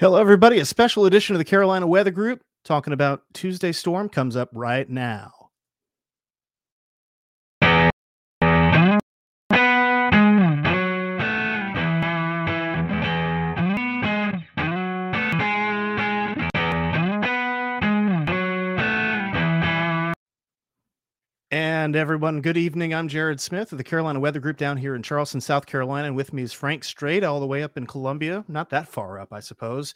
Hello, everybody. A special edition of the Carolina Weather Group talking about Tuesday storm comes up right now. And everyone, good evening. I'm Jared Smith of the Carolina Weather Group down here in Charleston, South Carolina. And with me is Frank Strait, all the way up in Columbia. Not that far up, I suppose.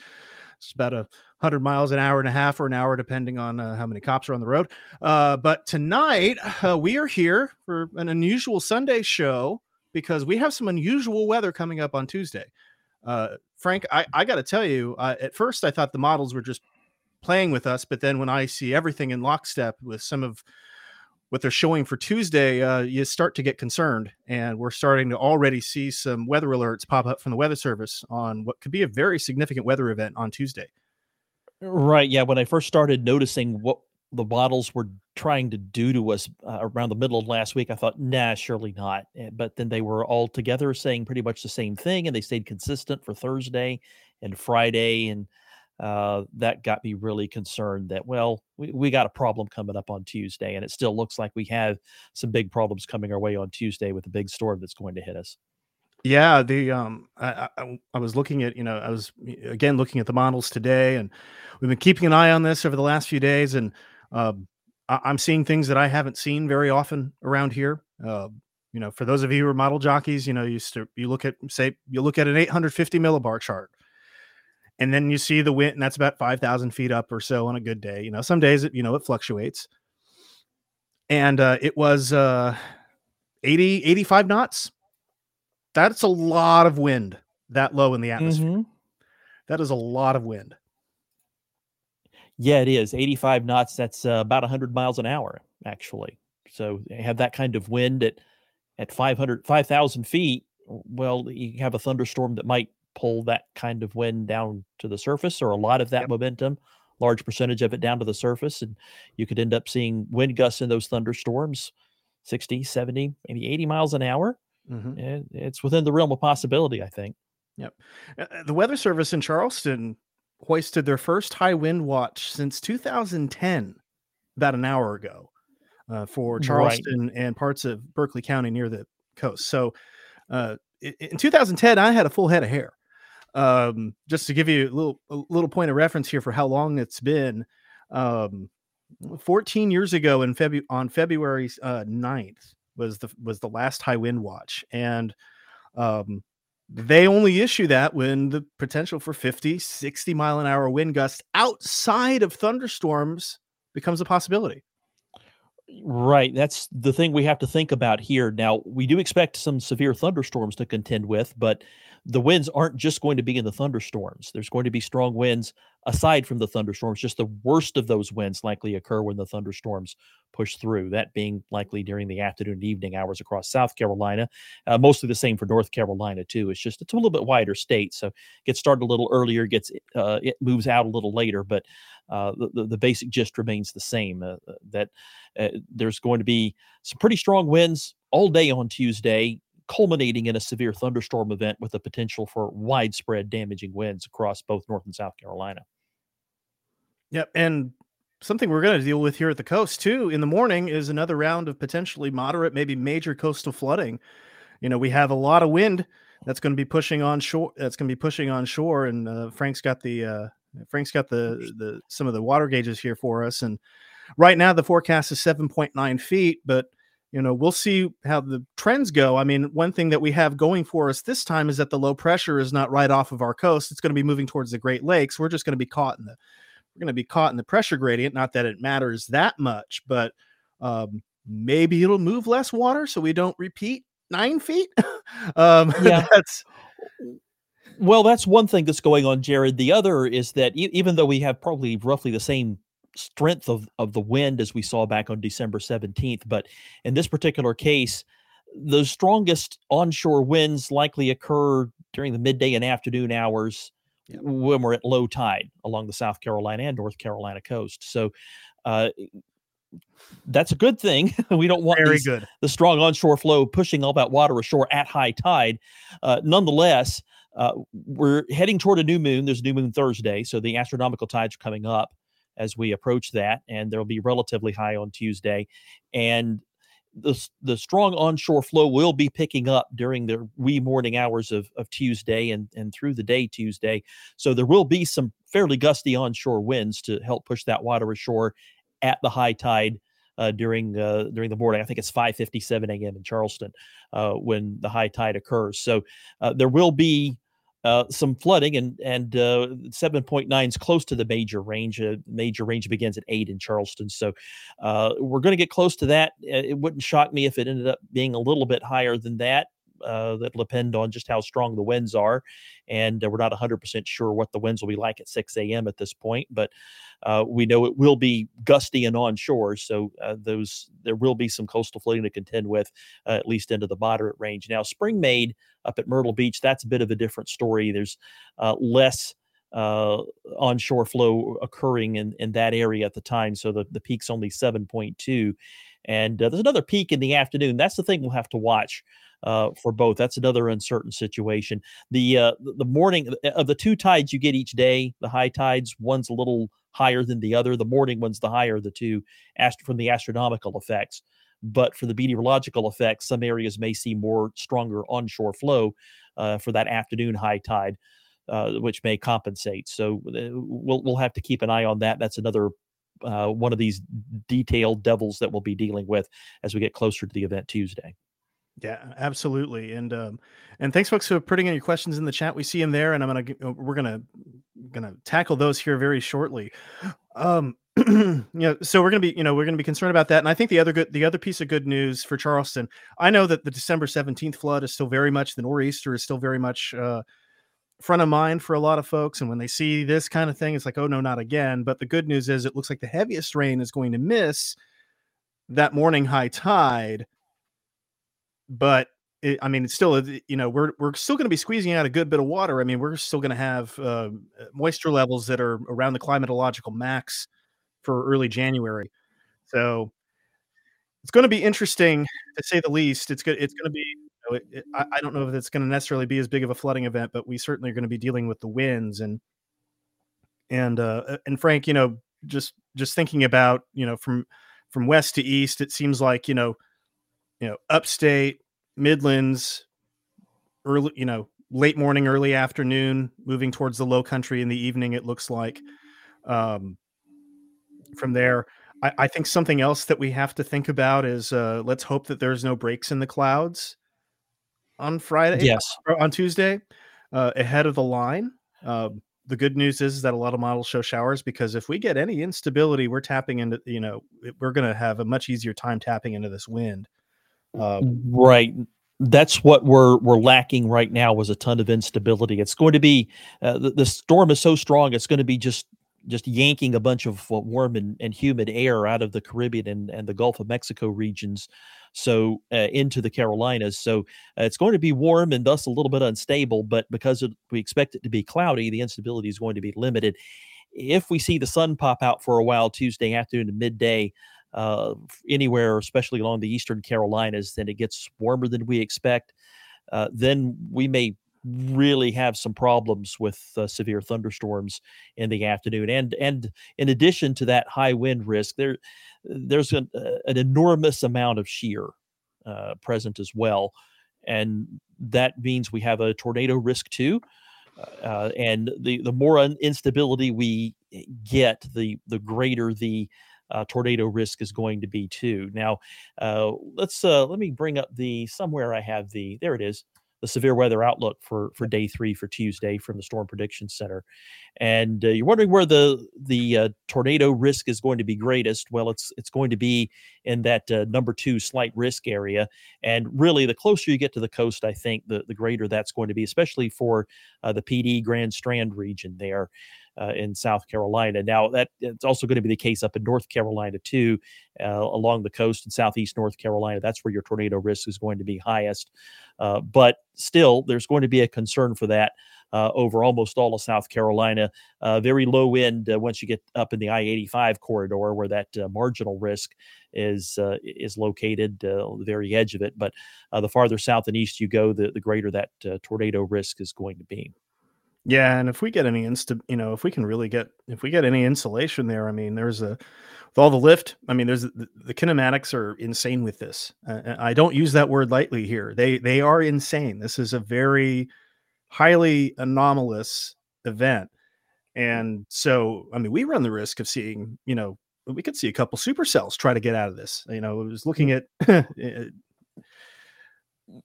It's about a hundred miles an hour and a half or an hour, depending on uh, how many cops are on the road. Uh, but tonight uh, we are here for an unusual Sunday show because we have some unusual weather coming up on Tuesday. Uh, Frank, I, I got to tell you, at first I thought the models were just playing with us, but then when I see everything in lockstep with some of what they're showing for Tuesday, uh, you start to get concerned. And we're starting to already see some weather alerts pop up from the Weather Service on what could be a very significant weather event on Tuesday. Right. Yeah. When I first started noticing what the models were trying to do to us uh, around the middle of last week, I thought, nah, surely not. Eh, but then they were all together saying pretty much the same thing, and they stayed consistent for Thursday and Friday. And uh, that got me really concerned that well we, we got a problem coming up on tuesday and it still looks like we have some big problems coming our way on tuesday with a big storm that's going to hit us. Yeah the um I, I, I was looking at you know i was again looking at the models today and we've been keeping an eye on this over the last few days and um I, i'm seeing things that i haven't seen very often around here. Uh, you know for those of you who are model jockeys you know you st- you look at say you look at an 850 millibar chart and then you see the wind and that's about 5000 feet up or so on a good day you know some days it you know it fluctuates. And uh, it was uh 80 85 knots. That's a lot of wind that low in the atmosphere. Mm-hmm. that is a lot of wind. Yeah it is. 85 knots that's uh, about 100 miles an hour actually. So have that kind of wind at at 500 5000 feet well you have a thunderstorm that might pull that kind of wind down to the surface or a lot of that yep. momentum, large percentage of it down to the surface. And you could end up seeing wind gusts in those thunderstorms 60, 70, maybe 80 miles an hour. Mm-hmm. It's within the realm of possibility, I think. Yep. Uh, the Weather Service in Charleston hoisted their first high wind watch since 2010, about an hour ago, uh, for Charleston right. and parts of Berkeley County near the coast. So, uh, in 2010, I had a full head of hair. Um, just to give you a little a little point of reference here for how long it's been. Um, 14 years ago in on February uh, 9th was the was the last high wind watch and um, they only issue that when the potential for 50 60 mile an hour wind gusts outside of thunderstorms becomes a possibility Right. That's the thing we have to think about here. Now, we do expect some severe thunderstorms to contend with, but the winds aren't just going to be in the thunderstorms. There's going to be strong winds aside from the thunderstorms. Just the worst of those winds likely occur when the thunderstorms push through, that being likely during the afternoon and evening hours across South Carolina. Uh, mostly the same for North Carolina, too. It's just it's a little bit wider state. So gets started a little earlier, gets uh, it moves out a little later, but uh, the, the basic gist remains the same uh, that uh, there's going to be some pretty strong winds all day on Tuesday culminating in a severe thunderstorm event with the potential for widespread damaging winds across both North and South Carolina. Yep. And something we're going to deal with here at the coast too in the morning is another round of potentially moderate, maybe major coastal flooding. You know, we have a lot of wind that's going to be pushing on shore. That's going to be pushing on shore. And uh, Frank's got the uh, Frank's got the the some of the water gauges here for us. And right now the forecast is 7.9 feet, but you know, we'll see how the trends go. I mean, one thing that we have going for us this time is that the low pressure is not right off of our coast. It's going to be moving towards the Great Lakes. We're just going to be caught in the we're going to be caught in the pressure gradient. Not that it matters that much, but um, maybe it'll move less water so we don't repeat nine feet. um, yeah. that's well, that's one thing that's going on, Jared. The other is that e- even though we have probably roughly the same strength of, of the wind as we saw back on December 17th. But in this particular case, the strongest onshore winds likely occur during the midday and afternoon hours yeah. when we're at low tide along the South Carolina and North Carolina coast. So, uh, that's a good thing. we don't want Very these, good. the strong onshore flow pushing all that water ashore at high tide. Uh, nonetheless, uh, we're heading toward a new moon. There's a new moon Thursday, so the astronomical tides are coming up as we approach that, and they'll be relatively high on Tuesday. And the, the strong onshore flow will be picking up during the wee morning hours of, of Tuesday and, and through the day Tuesday. So there will be some fairly gusty onshore winds to help push that water ashore at the high tide uh, during uh, during the morning. I think it's 5:57 a.m. in Charleston uh, when the high tide occurs. So uh, there will be uh, some flooding and and uh, 7.9 is close to the major range. Uh, major range begins at eight in Charleston, so uh, we're going to get close to that. It wouldn't shock me if it ended up being a little bit higher than that. Uh, that'll depend on just how strong the winds are. And uh, we're not 100% sure what the winds will be like at 6 a.m. at this point, but uh, we know it will be gusty and onshore. So uh, those there will be some coastal flooding to contend with, uh, at least into the moderate range. Now, Springmaid up at Myrtle Beach, that's a bit of a different story. There's uh, less. Uh, onshore flow occurring in, in that area at the time. So the, the peak's only 7.2. And uh, there's another peak in the afternoon. That's the thing we'll have to watch uh, for both. That's another uncertain situation. The uh, the morning uh, of the two tides you get each day, the high tides, one's a little higher than the other. The morning one's the higher of the two, ast- from the astronomical effects. But for the meteorological effects, some areas may see more stronger onshore flow uh, for that afternoon high tide. Uh, which may compensate. So uh, we'll we'll have to keep an eye on that. That's another uh, one of these detailed devils that we'll be dealing with as we get closer to the event Tuesday. Yeah, absolutely. And um, and thanks, folks, for putting in your questions in the chat. We see them there, and I'm gonna uh, we're gonna gonna tackle those here very shortly. Um, you know, so we're gonna be you know we're gonna be concerned about that. And I think the other good the other piece of good news for Charleston, I know that the December 17th flood is still very much the nor'easter is still very much uh, front of mind for a lot of folks. And when they see this kind of thing, it's like, oh no, not again. But the good news is it looks like the heaviest rain is going to miss that morning high tide but it, I mean, it's still, you know, we're we're still going to be squeezing out a good bit of water. I mean, we're still going to have uh, moisture levels that are around the climatological max for early January. So it's going to be interesting to say the least. It's good. It's going to be. You know, it, it, I, I don't know if it's going to necessarily be as big of a flooding event, but we certainly are going to be dealing with the winds and and uh, and Frank, you know, just just thinking about you know from from west to east, it seems like you know you know, upstate, Midlands, early, you know, late morning, early afternoon, moving towards the low country in the evening, it looks like. Um, from there, I, I think something else that we have to think about is uh, let's hope that there's no breaks in the clouds on Friday. Yes. on Tuesday, uh, ahead of the line. Uh, the good news is that a lot of models show showers because if we get any instability, we're tapping into, you know, we're going to have a much easier time tapping into this wind. Uh, right. That's what we're we're lacking right now was a ton of instability. It's going to be uh, the, the storm is so strong. It's going to be just just yanking a bunch of warm and, and humid air out of the Caribbean and, and the Gulf of Mexico regions, so uh, into the Carolinas. So uh, it's going to be warm and thus a little bit unstable. But because it, we expect it to be cloudy, the instability is going to be limited. If we see the sun pop out for a while Tuesday afternoon to midday, uh, anywhere, especially along the eastern Carolinas, then it gets warmer than we expect. Uh, then we may really have some problems with uh, severe thunderstorms in the afternoon. And and in addition to that high wind risk, there there's an, uh, an enormous amount of shear uh, present as well, and that means we have a tornado risk too. Uh, and the the more instability we get, the the greater the uh, tornado risk is going to be too. Now, uh, let's uh, let me bring up the somewhere I have the there it is the severe weather outlook for for day three for Tuesday from the Storm Prediction Center, and uh, you're wondering where the the uh, tornado risk is going to be greatest. Well, it's it's going to be in that uh, number two slight risk area, and really the closer you get to the coast, I think the the greater that's going to be, especially for the Pee Dee Grand Strand region there uh, in South Carolina. Now that it's also going to be the case up in North Carolina too, uh, along the coast in southeast North Carolina. That's where your tornado risk is going to be highest. Uh, but still, there's going to be a concern for that uh, over almost all of South Carolina. Uh, very low wind uh, once you get up in the I-85 corridor, where that marginal risk is is located, the very edge of it. But the farther south and east you go, the the greater that tornado risk is going to be. Yeah, and if we get any insta, you know, if we can really get if we get any insulation there, I mean, there's a with all the lift. I mean, there's the, the kinematics are insane with this. Uh, I don't use that word lightly here. They they are insane. This is a very highly anomalous event. And so, I mean, we run the risk of seeing, you know, we could see a couple supercells try to get out of this. You know, I was looking at eh,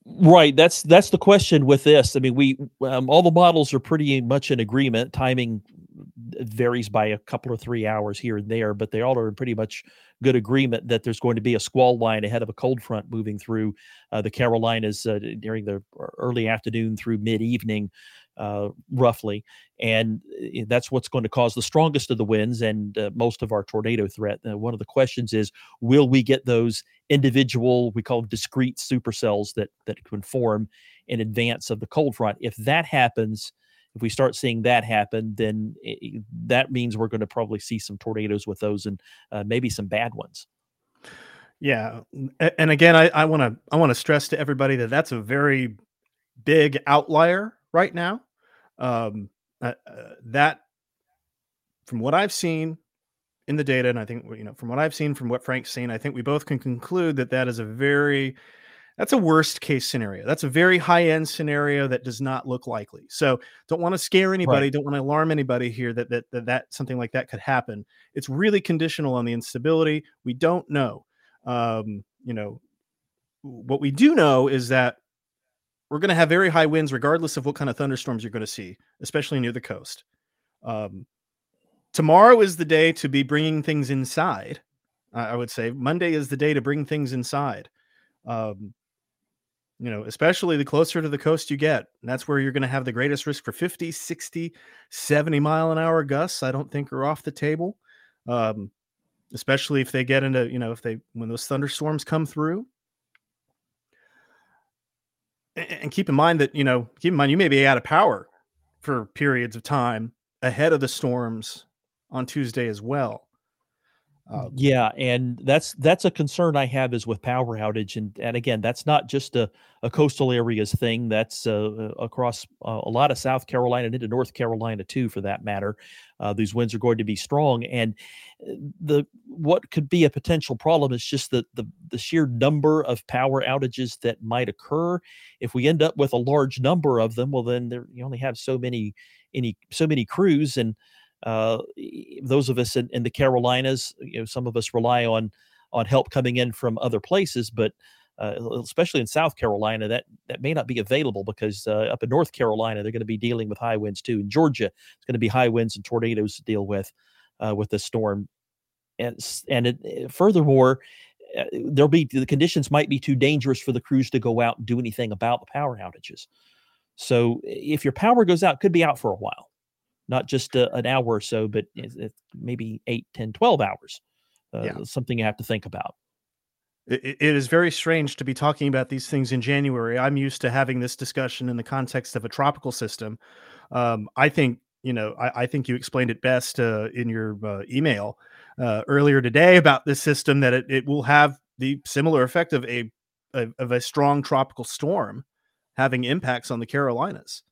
right that's that's the question with this. I mean we um, all the models are pretty much in agreement. Timing varies by a couple or three hours here and there but they all are in pretty much good agreement that there's going to be a squall line ahead of a cold front moving through uh, the carolinas uh, during the early afternoon through mid-evening uh, roughly, and eh, that's what's going to cause the strongest of the winds and uh, most of our tornado threat. Uh, one of the questions is, will we get those individual, we call discrete supercells that that can form in advance of the cold front? If that happens, if we start seeing that happen, then it, that means we're going to probably see some tornadoes with those and uh, maybe some bad ones. Yeah, and again, I want to I want to stress to everybody that that's a very big outlier right now. Um, uh, uh, that, from what I've seen in the data, and I think you know from what I've seen, from what Frank's seen, I think we both can conclude that that is a very that's a worst case scenario. That's a very high end scenario that does not look likely. So don't want to scare anybody. Right. Don't want to alarm anybody here that, that that that something like that could happen. It's really conditional on the instability. We don't know. Um, you know, what we do know is that we're going to have very high winds regardless of what kind of thunderstorms you're going to see, especially near the coast. Um, tomorrow is the day to be bringing things inside. I would say Monday is the day to bring things inside. Um, you know, especially the closer to the coast you get. that's where you're going to have the greatest risk for 50, 60, 70 mile an hour gusts. I don't think are off the table. Um, especially if they get into, you know, if they, when those thunderstorms come through, and keep in mind that you know keep in mind you may be out of power for periods of time ahead of the storms on Tuesday as well. Um, yeah, and that's that's a concern I have is with power outage, and and again, that's not just a, a coastal areas thing. That's uh, uh across uh, a lot of South Carolina and into North Carolina too, for that matter. Uh, these winds are going to be strong, and uh, the what could be a potential problem is just the, the the sheer number of power outages that might occur. If we end up with a large number of them, well, then there, you only have so many any so many crews and uh, those of us in, in, the Carolinas, you know, some of us rely on on help coming in from other places, but uh, especially in South Carolina, that that may not be available because uh, up in North Carolina they're going to be dealing with high winds too. In Georgia, it's going to be high winds and tornadoes to deal with uh, with the storm, and and it, eh, furthermore, uh, there'll be the conditions might be too dangerous for the crews to go out and do anything about the power outages. So if your power goes out, could be out for a while not just a, an hour or so, but maybe 8, 10, 12 hours. Uh, yeah. Something you have to think about. It, it is very strange to be talking about these things in January. I'm used to having this discussion in the context of a tropical system. Um, I think you know, I, I, think you explained it best uh, in your uh, email uh, earlier today about this system that it, it will have the similar effect of a, a, of a strong tropical storm having impacts on the Carolinas.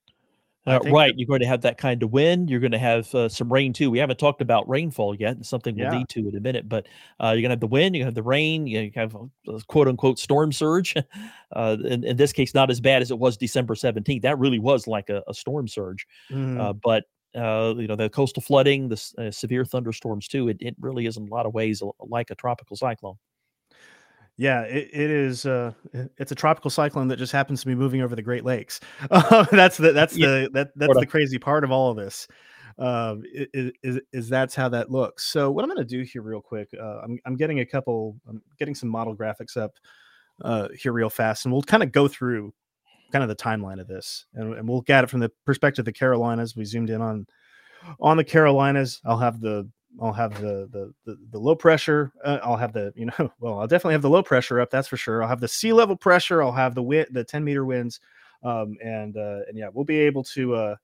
Uh, right, that, you're going to have that kind of wind. You're going to have uh, some rain too. We haven't talked about rainfall yet. It's something we'll yeah. need to in a minute. But uh, you're going to have the wind. you're going to have the rain. You have a quote unquote storm surge. Uh, in, in, this case, not as bad as it was December 17th. That really was like a, a storm surge. Mm. but uh, you know the coastal flooding, the severe thunderstorms too. It, it really is in a lot of ways like a tropical cyclone. Yeah, it, it is. Uh, it's a tropical cyclone that just happens to be moving over the Great Lakes. That's the that's yeah, the that that's the crazy part of all of this. Uh, is, is, is that's how that looks. So what I'm going to do here, real quick, uh, I'm I'm getting a couple. I'm getting some model graphics up uh, here real fast, and we'll kind of go through kind of the timeline of this, and, and we'll get it from the perspective of the Carolinas. We zoomed in on on the Carolinas. I'll have the I'll have the the the, the low pressure. Uh, I'll have the you know well I'll definitely have the low pressure up. That's for sure. I'll have the sea level pressure. I'll have the wind the 10 meter winds, um, and uh, and yeah we'll be able to uh,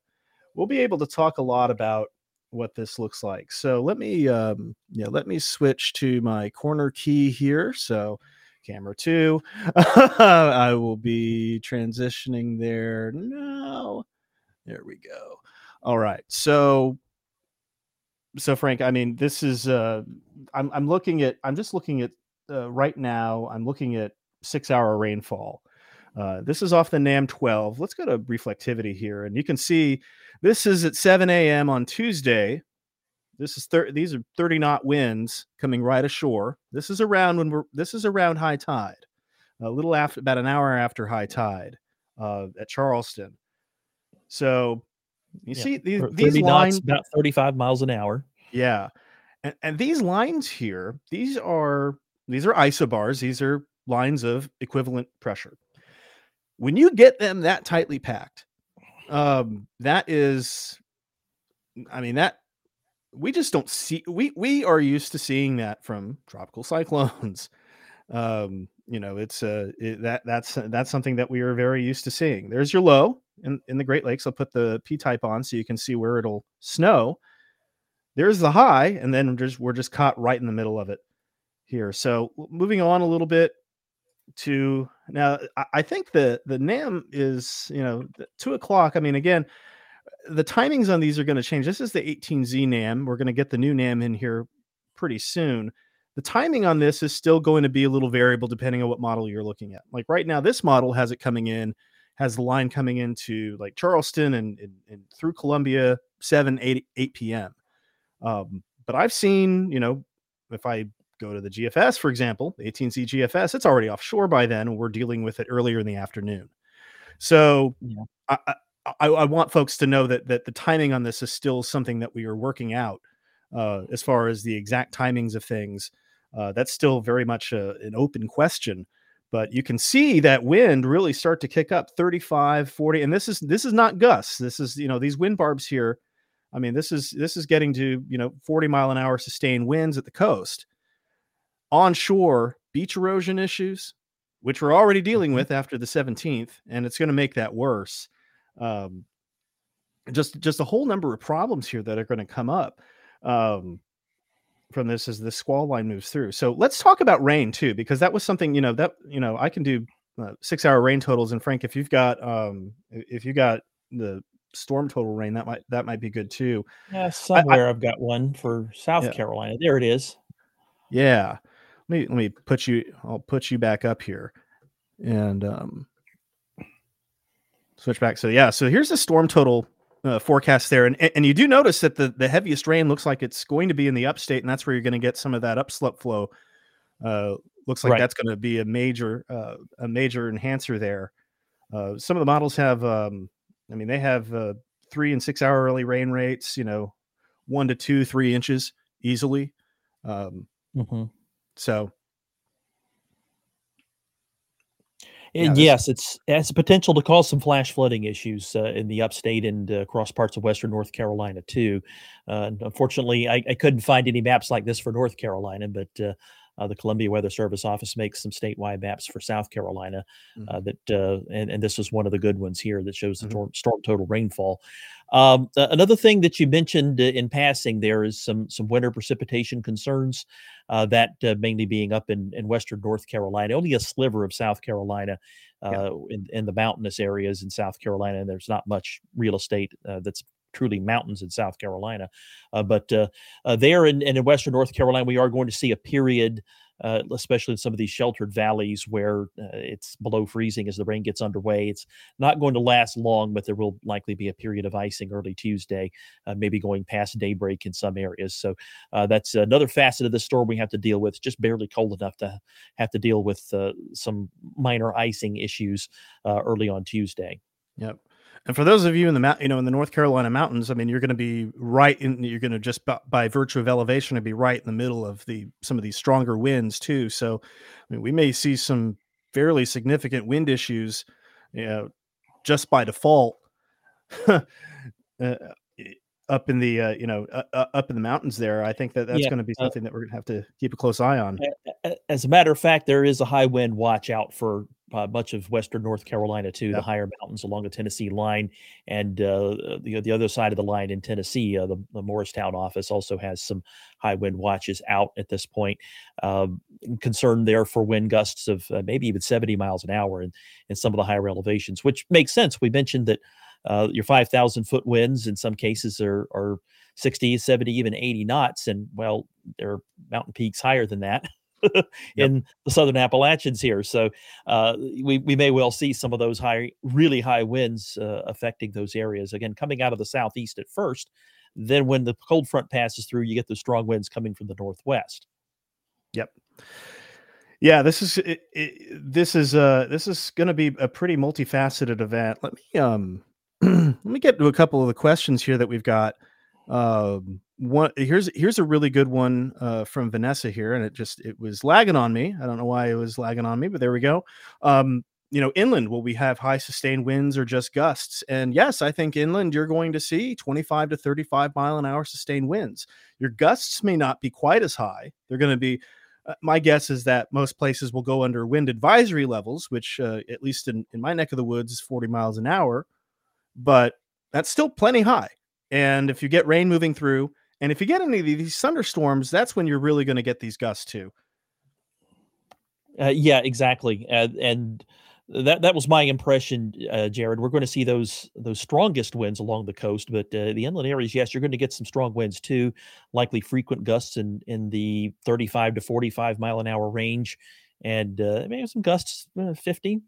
we'll be able to talk a lot about what this looks like. So let me um, yeah let me switch to my chroma key here. So camera two. I will be transitioning there now. There we go. All right. So so Frank, I mean, this is uh I'm I'm looking at I'm just looking at uh, right now, I'm looking at six hour rainfall. Uh, this is off the NAM 12. Let's go to reflectivity here, and you can see this is at 7 a.m. on Tuesday. This is thir- these are 30 knot winds coming right ashore. This is around when we're this is around high tide, a little after about an hour after high tide uh, at Charleston. So you Yeah, see these, these lines, knots, about 35 miles an hour. yeah, and, and these lines here, these are these are isobars. These are lines of equivalent pressure. When you get them that tightly packed, um, that is, I mean that we just don't see. We we are used to seeing that from tropical cyclones. Um, you know, it's uh it, that that's that's something that we are very used to seeing. There's your low in in the Great Lakes. I'll put the P type on so you can see where it'll snow there's the high, and then we're just we're just caught right in the middle of it here. So moving on a little bit to now, I, I think the the NAM is you know two o'clock. I mean, again, the timings on these are going to change. This is the 18Z NAM. We're going to get the new NAM in here pretty soon. The timing on this is still going to be a little variable depending on what model you're looking at. Like right now, this model has it coming in, has the line coming into like Charleston and, and, and through Columbia 7, 8, 8 p.m. Um, but I've seen, you know, if I go to the GFS, for example, the 18Z GFS, it's already offshore by then. We're dealing with it earlier in the afternoon. So Yeah. I, I, I, I want folks to know that that the timing on this is still something that we are working out uh, as far as the exact timings of things. Uh, that's still very much a, an open question. But you can see that wind really start to kick up 35, 40. And this is this is not gusts. This is, you know, these wind barbs here I mean, this is this is getting to you know 40 mile an hour sustained winds at the coast. Onshore, beach erosion issues, which we're already dealing Mhm. with after the 17th, and it's going to make that worse. Um, just just a whole number of problems here that are going to come up um, from this as the squall line moves through. So let's talk about rain too, because that was something you know that you know I can do uh, six hour rain totals. And Frank, if you've got um, if you got the storm total rain, that might that might be good too. Yeah, somewhere I, have got one for South Yeah. Carolina. There it is. Yeah. Let me let me put you I'll put you back up here and um switch back. So yeah, so here's the storm total uh, forecast there. And and you do notice that the the heaviest rain looks like it's going to be in the upstate, and that's where you're going to get some of that upslope flow. Uh looks like Right. that's going to be a major uh, a major enhancer there. Uh, some of the models have um I mean they have uh, three and six hour early rain rates, you know, one to two, three inches easily. Um, Mhm. so And Yeah, yes, it's it has the potential to cause some flash flooding issues uh, in the upstate and uh, across parts of western North Carolina too. Uh, unfortunately, I, I couldn't find any maps like this for North Carolina, but uh, uh, the Columbia Weather Service office makes some statewide maps for South Carolina. Uh, that uh, and and this is one of the good ones here that shows the Mhm. storm, storm total rainfall. Um, another thing that you mentioned uh, in passing there is some some winter precipitation concerns. Uh, that uh, mainly being up in, in western North Carolina, only a sliver of South Carolina Yeah. uh, in, in the mountainous areas in South Carolina, and there's not much real estate uh, that's truly mountains in South Carolina. Uh, but uh, uh, there in, in Western North Carolina, we are going to see a period, uh, especially in some of these sheltered valleys where uh, it's below freezing as the rain gets underway. It's not going to last long, but there will likely be a period of icing early Tuesday, uh, maybe going past daybreak in some areas. So uh, that's another facet of the storm we have to deal with. It's just barely cold enough to have to deal with uh, some minor icing issues uh, early on Tuesday. Yep. And for those of you in the you know, in the North Carolina mountains, I mean, you're going to be right in. You're going to just by, by virtue of elevation, to be right in the middle of the some of these stronger winds too. So, I mean, we may see some fairly significant wind issues, you know, just by default. uh, up in the uh, you know uh, up in the mountains there. I think that that's yeah, going to be uh something that we're going to have to keep a close eye on. As a matter of fact, there is a high wind watch out for uh, much of western North Carolina too, yep. the higher mountains along the Tennessee line, and uh, the the other side of the line in Tennessee. Uh, the, the, Morristown office also has some high wind watches out at this point. Um, concerned there for wind gusts of uh, maybe even 70 miles an hour in, in some of the higher elevations, which makes sense. We mentioned that uh, your 5,000 foot winds in some cases are are 60, 70, even 80 knots, and well, there are mountain peaks higher than that. in yep. the southern Appalachians here. So uh, we, we may well see some of those high, really high winds uh, affecting those areas. Again, coming out of the southeast at first. Then when the cold front passes through, you get the strong winds coming from the northwest. Yep. Yeah, this is it, it, this is uh this is going to be a pretty multifaceted event. Let me um let me get to a couple of the questions here that we've got. Um, one here's here's a really good one uh, from Vanessa here, and it just it was lagging on me. I don't know why it was lagging on me, but there we go. Um, you know, inland will we have high sustained winds or just gusts? And yes, I think inland you're going to see 25 to 35 mile an hour sustained winds. Your gusts may not be quite as high. They're going to be. Uh, my guess is that most places will go under wind advisory levels, which uh, at least in, in my neck of the woods is 40 miles an hour, but that's still plenty high. And if you get rain moving through, and if you get any of these thunderstorms, that's when you're really going to get these gusts too. Uh, yeah, exactly. Uh, and that that was my impression, uh, Jared. We're going to see those those strongest winds along the coast, but uh, the inland areas, yes, you're going to get some strong winds too. Likely frequent gusts in in the 35 to 45 mile an hour range, and uh, maybe some gusts uh, 50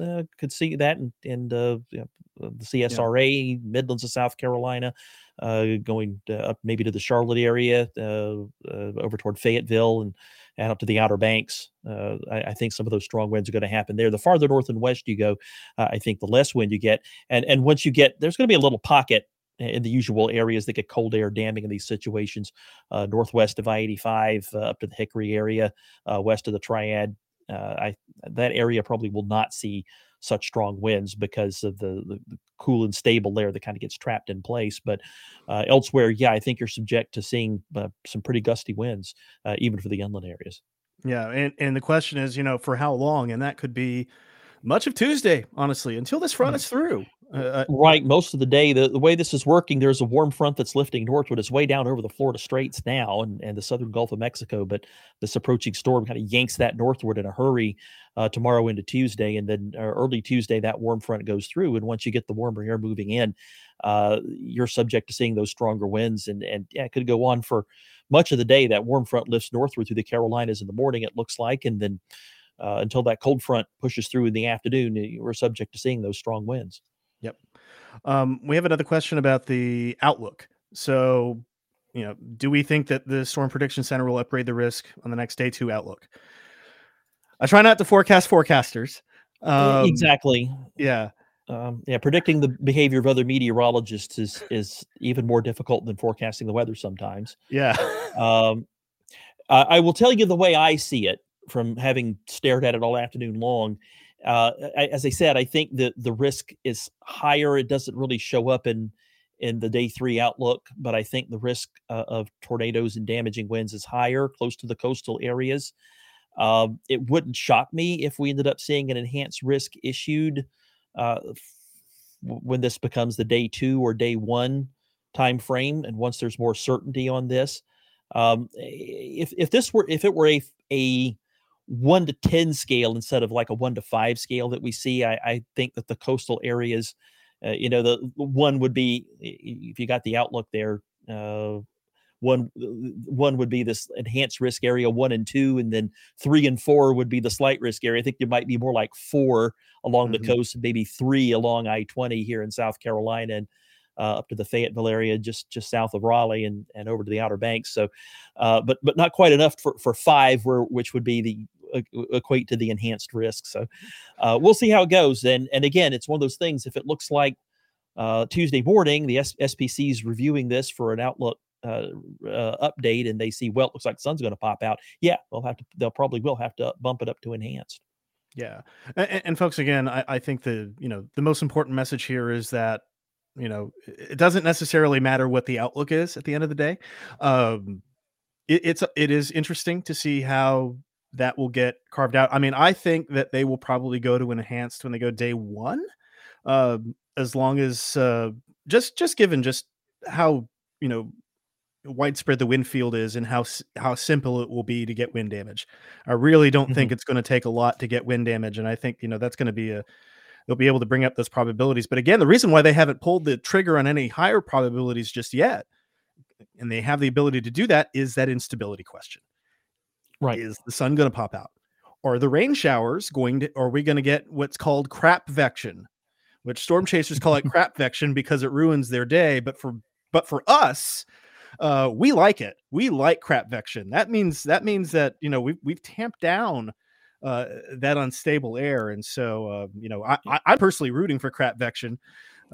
uh, could see that and, and uh, you know, the CSRA, yeah. Midlands of South Carolina, uh, going up maybe to the Charlotte area, uh, uh, over toward Fayetteville and, and up to the Outer Banks. Uh, I, I, think some of those strong winds are going to happen there. The farther north and west you go, I think the less wind you get. And and once you get, there's going to be a little pocket in the usual areas that get cold air damming in these situations, northwest of I-85 up to the Hickory area, west of the Triad, uh, I that area probably will not see such strong winds because of the, the, the cool and stable layer that kind of gets trapped in place. But uh, elsewhere, yeah, I think you're subject to seeing uh, some pretty gusty winds, uh, even for the inland areas. Yeah, and and the question is, you know, for how long? And that could be much of Tuesday, honestly, until this front is through. Uh, uh, right, most of the day. The, the way this is working, there's a warm front that's lifting northward. It's way down over the Florida Straits now and, and the southern Gulf of Mexico, but this approaching storm kind of yanks that northward in a hurry uh, tomorrow into Tuesday. And then uh, early Tuesday, that warm front goes through. And once you get the warmer air moving in, uh, you're subject to seeing those stronger winds. And, and yeah, it could go on for much of the day. That warm front lifts northward through the Carolinas in the morning, it looks like. And then uh, until that cold front pushes through in the afternoon, we're subject to seeing those strong winds. Yep. Um, we have another question about the outlook. So, you know, do we think that the Storm Prediction Center will upgrade the risk on the next day two outlook? I try not to forecast forecasters. Um, exactly. Yeah. Um, yeah, predicting the behavior of other meteorologists is is even more difficult than forecasting the weather sometimes. Yeah. um, I, I will tell you the way I see it from having stared at it all afternoon long. Uh, as I said, I think that the risk is higher. It doesn't really show up in in the day three outlook, but I think the risk uh, of tornadoes and damaging winds is higher close to the coastal areas. Um, it wouldn't shock me if we ended up seeing an enhanced risk issued uh, when this becomes the day two or day one time frame, and once there's more certainty on this. Um, if if this were if it were a a one to 10 scale instead of like a one to five scale that we see. I, I think that the coastal areas, uh, you know, the one would be, if you got the outlook there, uh, one one would be this enhanced risk area one and two and then three and four would be the slight risk area i think there might be more like four along mm-hmm. the coast and maybe three along i-20 here in south carolina and uh, up to the Fayetteville area, just just south of Raleigh, and and over to the Outer Banks. So, uh, but but not quite enough for for five, where which would be the equate to the enhanced risk. So uh, we'll see how it goes. And and again, it's one of those things. If it looks like uh, Tuesday morning, the SPC is reviewing this for an outlook uh, uh, update, and they see well, it looks like the sun's going to pop out. Yeah, they'll have to. They'll probably will have to bump it up to enhanced. Yeah, and, and folks, again, I, I think the you know the most important message here is that you know, it doesn't necessarily matter what the outlook is at the end of the day. Um, it, it's it is interesting to see how that will get carved out. I mean, I think that they will probably go to enhanced when they go day one, um, as long as uh, just just given just how you know widespread the wind field is and how how simple it will be to get wind damage. I really don't mm-hmm. think it's going to take a lot to get wind damage, and I think you know that's going to be a they'll be able to bring up those probabilities. But again, the reason why they haven't pulled the trigger on any higher probabilities just yet, and they have the ability to do that, is that instability question. Right? Is the sun going to pop out? Or the rain showers going to? Are we going to get what's called crapvection? Which storm chasers call it crapvection because it ruins their day. But for but for us, uh, we like it. We like crapvection. That means that means that you know we've we've tamped down uh, that unstable air, and so uh, you know I, I am personally rooting for crapvection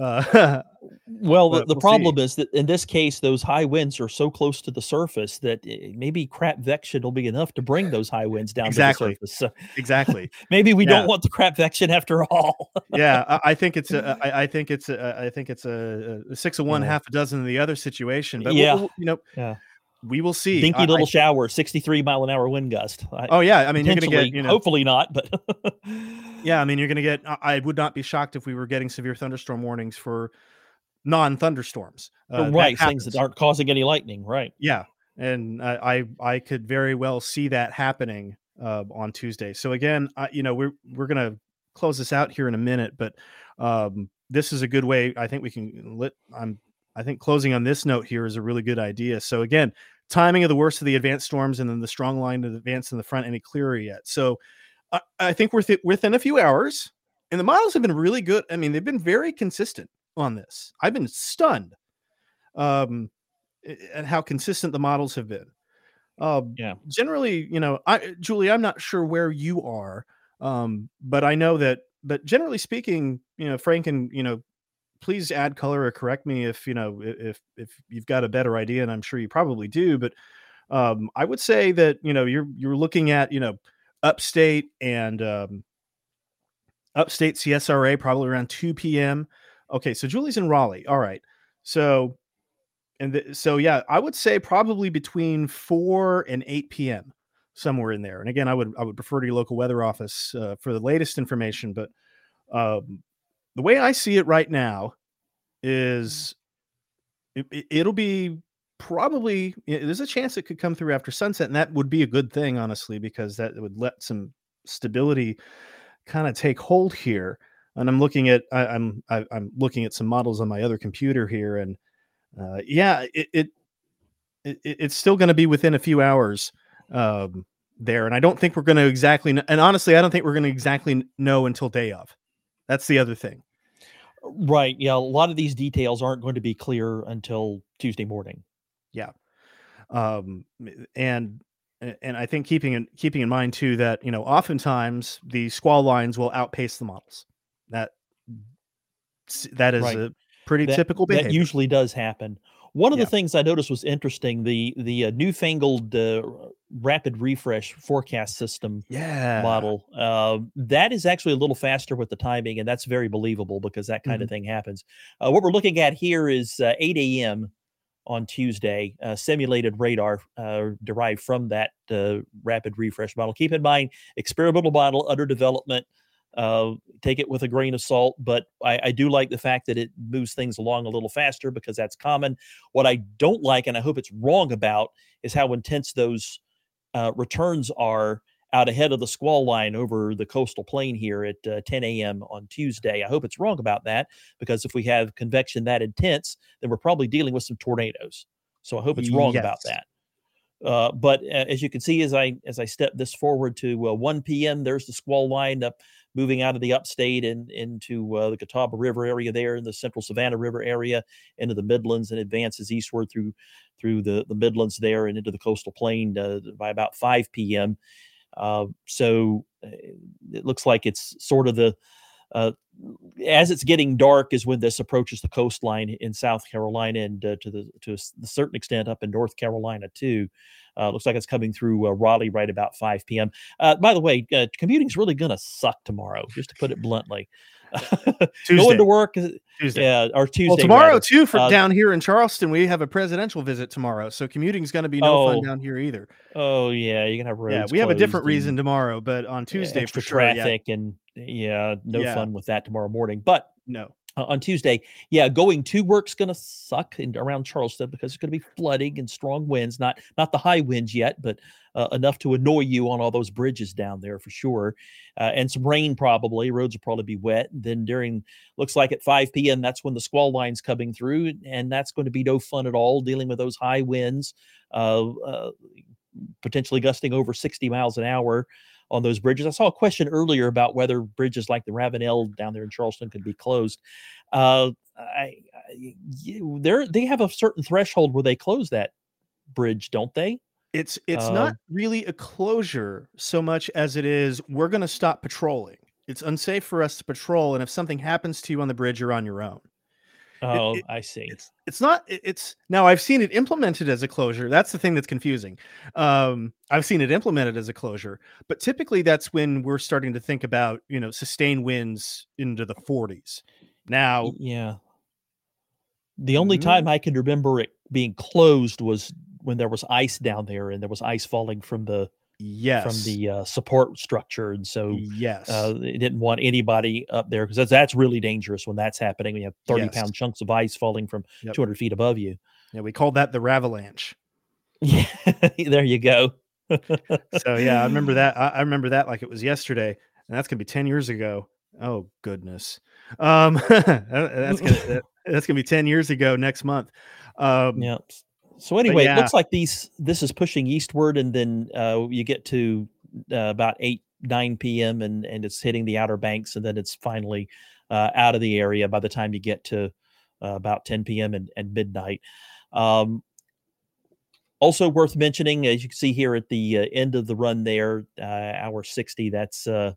uh, well, the, the we'll problem see. is that in this case, those high winds are so close to the surface that eh, maybe crapvection will be enough to bring those high winds down exactly. to the surface. So exactly. maybe we yeah. don't want the crap crapvection after all. yeah, I, I, think it's a. I, I think it's a. I think it's a, a six of one, yeah. half a dozen of the other situation. But yeah, we'll, we'll, you know, yeah we will see. Dinky little I, shower, 63 mile an hour wind gust. I, oh yeah, I mean you're going to get, you know, hopefully not, but yeah, I mean you're going to get. I would not be shocked if we were getting severe thunderstorm warnings for non-thunderstorms. Uh, right, that things that aren't causing any lightning. Right. Yeah, and I I, I could very well see that happening uh, on Tuesday. So again, I, you know, we're we're going to close this out here in a minute, but um, this is a good way. I think we can. Let I'm I think closing on this note here is a really good idea. So again, timing of the worst of the advanced storms and then the strong line of the advance in the front any clearer yet. So I, I think we're th- within a few hours, and the models have been really good. I mean, they've been very consistent on this. I've been stunned um, at how consistent the models have been. Uh, yeah. Generally, you know, I Julie, I'm not sure where you are, um, but I know that. But generally speaking, you know, Frank and you know please add color or correct me if you know if if you've got a better idea, and I'm sure you probably do. But um, I would say that you know you're you're looking at you know upstate and um, upstate CSRA probably around 2 p.m. Okay, so Julie's in Raleigh. All right, so and the, so yeah, I would say probably between 4 and 8 p.m. somewhere in there. And again, I would I would prefer to your local weather office uh, for the latest information, but um, the way I see it right now is it, it'll be probably there's a chance it could come through after sunset and that would be a good thing honestly because that would let some stability kind of take hold here. And i'm looking at I, i'm I, am i am looking at some models on my other computer here and uh, yeah it, it, it it's still going to be within a few hours um, there and i don't think we're going to exactly and honestly i don't think we're going to exactly know until day of that's the other thing. Right. Yeah. A lot of these details aren't going to be clear until Tuesday morning. Yeah. Um, and and I think keeping in keeping in mind too that you know oftentimes the squall lines will outpace the models. That that is right. a pretty that, typical behavior. That usually does happen. One of yeah. the things I noticed was interesting the the uh, newfangled uh, rapid refresh forecast system yeah. model. Uh, that is actually a little faster with the timing, and that's very believable because that kind mm-hmm. of thing happens. Uh, what we're looking at here is uh, 8 a.m. on Tuesday, uh, simulated radar derived from that rapid refresh model. Keep in mind, experimental model under development. Uh, take it with a grain of salt, but I, I, do like the fact that it moves things along a little faster because that's common. What I don't like, and I hope it's wrong about, is how intense those uh, returns are out ahead of the squall line over the coastal plain here at uh, 10 a.m. on Tuesday. I hope it's wrong about that because if we have convection that intense, then we're probably dealing with some tornadoes. So I hope it's wrong yes. about that. Uh, but uh, as you can see, as I as I step this forward to uh, 1 p.m., there's the squall line up moving out of the upstate and into uh, the Catawba River area there in the central Savannah River area into the Midlands and advances eastward through through the, the Midlands there and into the coastal plain uh, by about 5 p.m. Uh, so uh, it looks like it's sort of the uh, as it's getting dark is when this approaches the coastline in South Carolina and uh, to the to a certain extent up in North Carolina too. Uh, looks like it's coming through uh, Raleigh right about 5 p.m. Uh, by the way, uh, commuting's really going to suck tomorrow, just to put it bluntly. Going to work. Tuesday. Yeah, or Tuesday. Well, tomorrow rather. too, for Uh, down here in Charleston, we have a presidential visit tomorrow, so commuting's going to be no Oh, fun down here either. Oh yeah, you're gonna have roads. yeah, we have a different closed reason tomorrow, but on Tuesday extra for sure. Yeah, traffic, and yeah, no Yeah. fun with that tomorrow morning. But no. Uh, on Tuesday, yeah, going to work's gonna suck in, around Charleston because it's gonna be flooding and strong winds. Not not the high winds yet, but uh, enough to annoy you on all those bridges down there for sure. Uh, and some rain probably. Roads will probably be wet. Then during looks like at 5 p.m. that's when the squall line's coming through, and that's going to be no fun at all dealing with those high winds, uh, uh, potentially gusting over 60 miles an hour on those bridges. I saw a question earlier about whether bridges like the Ravenel down there in Charleston could be closed. Uh, I, I, they're they have a certain threshold where they close that bridge, don't they? It's it's Uh, not really a closure so much as it is we're going to stop patrolling. It's unsafe for us to patrol, and if something happens to you on the bridge, you're on your own. Oh, it- I see. It's it's not it- it's now I've seen it implemented as a closure. That's the thing that's confusing. Um, I've seen it implemented as a closure, but typically that's when we're starting to think about you know sustained winds into the 40s. Now, yeah. The only Mm. time I can remember it being closed was when there was ice down there and there was ice falling from the yes, from the uh, support structure, and so yes, uh, they didn't want anybody up there because that's, that's really dangerous when that's happening. When you have thirty Yes. pound chunks of ice falling from Yep. two hundred feet above you. yeah, we called that the Ravalanche. Yeah, there you go. so yeah, I remember that. I, I remember that like it was yesterday, and that's gonna be ten years ago. Oh goodness, um, that's gonna that- that's gonna be ten years ago next month. Um, Yeah. So anyway, yeah. it looks like these this is pushing eastward, and then uh, you get to uh, about eight nine p.m. and and it's hitting the Outer Banks, and then it's finally uh, out of the area by the time you get to uh, about ten p.m. and, and midnight. Um, also worth mentioning, as you can see here at the uh, end of the run there, uh, hour sixty. That's uh,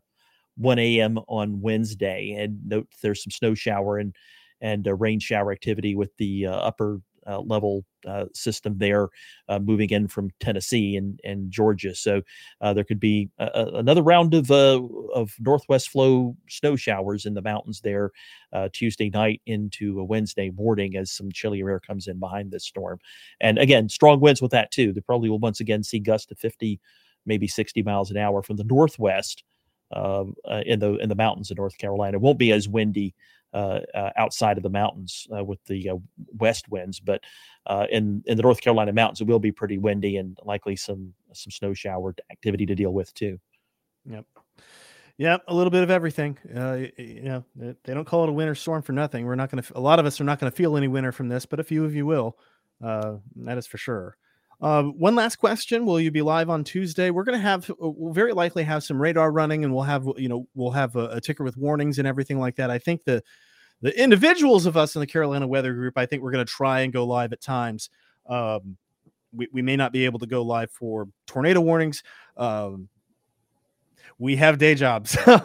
one a.m. on Wednesday, and note there's some snow shower and and uh, rain shower activity with the uh, upper uh, level uh, system there uh, moving in from Tennessee and, and Georgia. So uh, there could be a, a- another round of uh, of northwest flow snow showers in the mountains there uh, Tuesday night into a Wednesday morning as some chillier air comes in behind this storm. And again, strong winds with that too. They probably will once again see gusts to 50, maybe 60 miles an hour from the northwest. Uh, in the in the mountains of North Carolina, it won't be as windy outside of the mountains uh, with the uh, west winds, but uh, in in the North Carolina mountains, it will be pretty windy and likely some some snow shower activity to deal with too. Yep. Yep, a little bit of everything. Uh, you know, they- they don't call it a winter storm for nothing. We're not going to. A lot of us are not going to feel any winter from this, but a few of you will. Uh, that is for sure. Um, one last question: Will you be live on Tuesday? We're going to have, uh, we'll very likely have some radar running, and we'll have, you know, we'll have a, a ticker with warnings and everything like that. I think the the individuals of us in the Carolina Weather Group, I think we're going to try and go live at times. Um, we, we may not be able to go live for tornado warnings. Um, we have day jobs. Uh,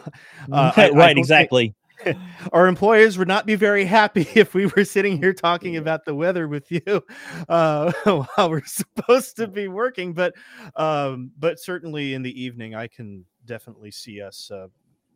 I- I right, think- exactly. our employers would not be very happy if we were sitting here talking about the weather with you uh, while we're supposed to be working. But um, but certainly in the evening, I can definitely see us uh,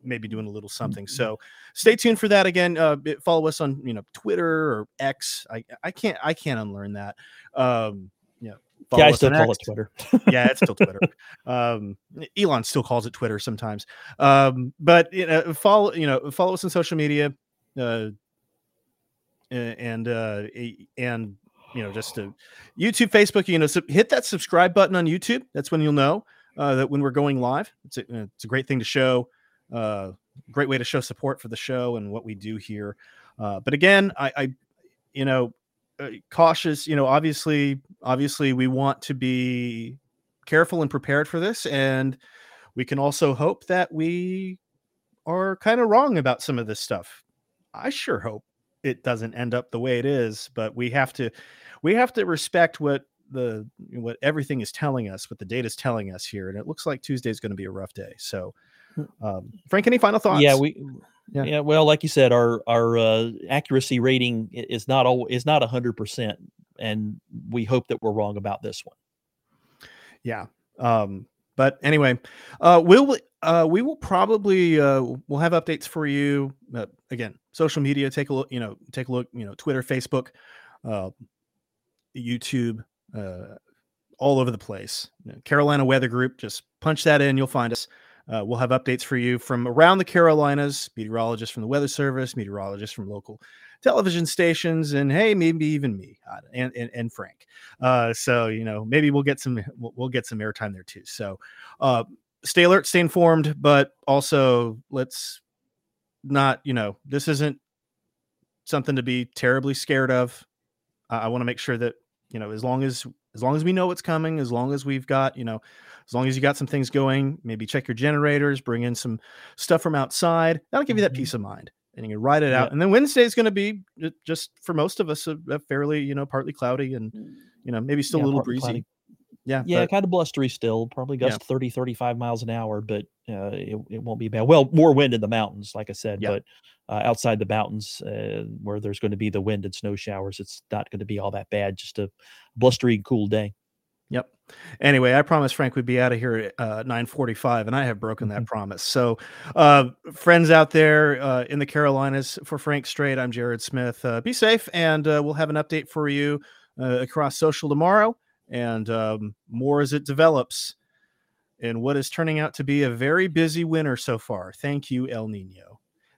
maybe doing a little something. So stay tuned for that. Again, uh, follow us on you know Twitter or X. I I can't I can't unlearn that. Um, you know, Yeah, I still call X it Twitter. yeah, it's still Twitter. um, Elon still calls it Twitter sometimes. Um, but you know, follow you know follow us on social media, uh, and uh, and you know just to YouTube, Facebook. You know, so hit that subscribe button on YouTube. That's when you'll know uh, that when we're going live. It's a, it's a great thing to show. Uh, great way to show support for the show and what we do here. Uh, but again, I, I you know cautious you know obviously obviously we want to be careful and prepared for this and we can also hope that we are kind of wrong about some of this stuff i sure hope it doesn't end up the way it is but we have to we have to respect what the what everything is telling us what the data is telling us here and it looks like tuesday is going to be a rough day so um, frank any final thoughts Yeah, we. Yeah. Yeah. well, like you said, our our uh, accuracy rating is not all is not hundred percent, and we hope that we're wrong about this one. yeah um but anyway uh will we- Uh, we will probably uh, we'll have updates for you. Uh, again, social media. Take a look. You know, take a look. You know, Twitter, Facebook, uh, YouTube, uh, all over the place. You know, Carolina Weather Group. Just punch that in. You'll find us. Uh, we'll have updates for you from around the Carolinas, meteorologists from the Weather Service, meteorologists from local television stations, and hey, maybe even me uh, and and, and Frank. Uh, so you know, maybe we'll get some we'll, get some airtime there too. So uh, stay alert, stay informed, but also let's not you know this isn't something to be terribly scared of. I want to make sure that you know as long as as long as we know what's coming, as long as we've got, you know, as long as you got some things going, maybe check your generators, bring in some stuff from outside. That'll give you that Mhm. peace of mind. And you can ride it out. Yeah. And then Wednesday is going to be just for most of us a, a fairly, you know, partly cloudy and, you know, maybe still Yeah, a little breezy. cloudy. Yeah. Yeah, but- kind of blustery still, probably Yeah. 30, 35 miles an hour, but uh, it, it won't be bad. Well, more wind in the mountains, like I said, Yeah. but uh, outside the mountains uh, where there's going to be the wind and snow showers, it's not going to be all that bad. Just a blustery, cool day. Yep. Anyway, I promised Frank we'd be out of here at uh, 9:45, and I have broken that Mhm. promise. So, uh, friends out there uh, in the Carolinas, for Frank Strait, I'm Jared Smith. Uh, be safe, and uh, we'll have an update for you uh, across social tomorrow, and um, more as it develops. In what is turning out to be a very busy winter so far. Thank you, El Nino.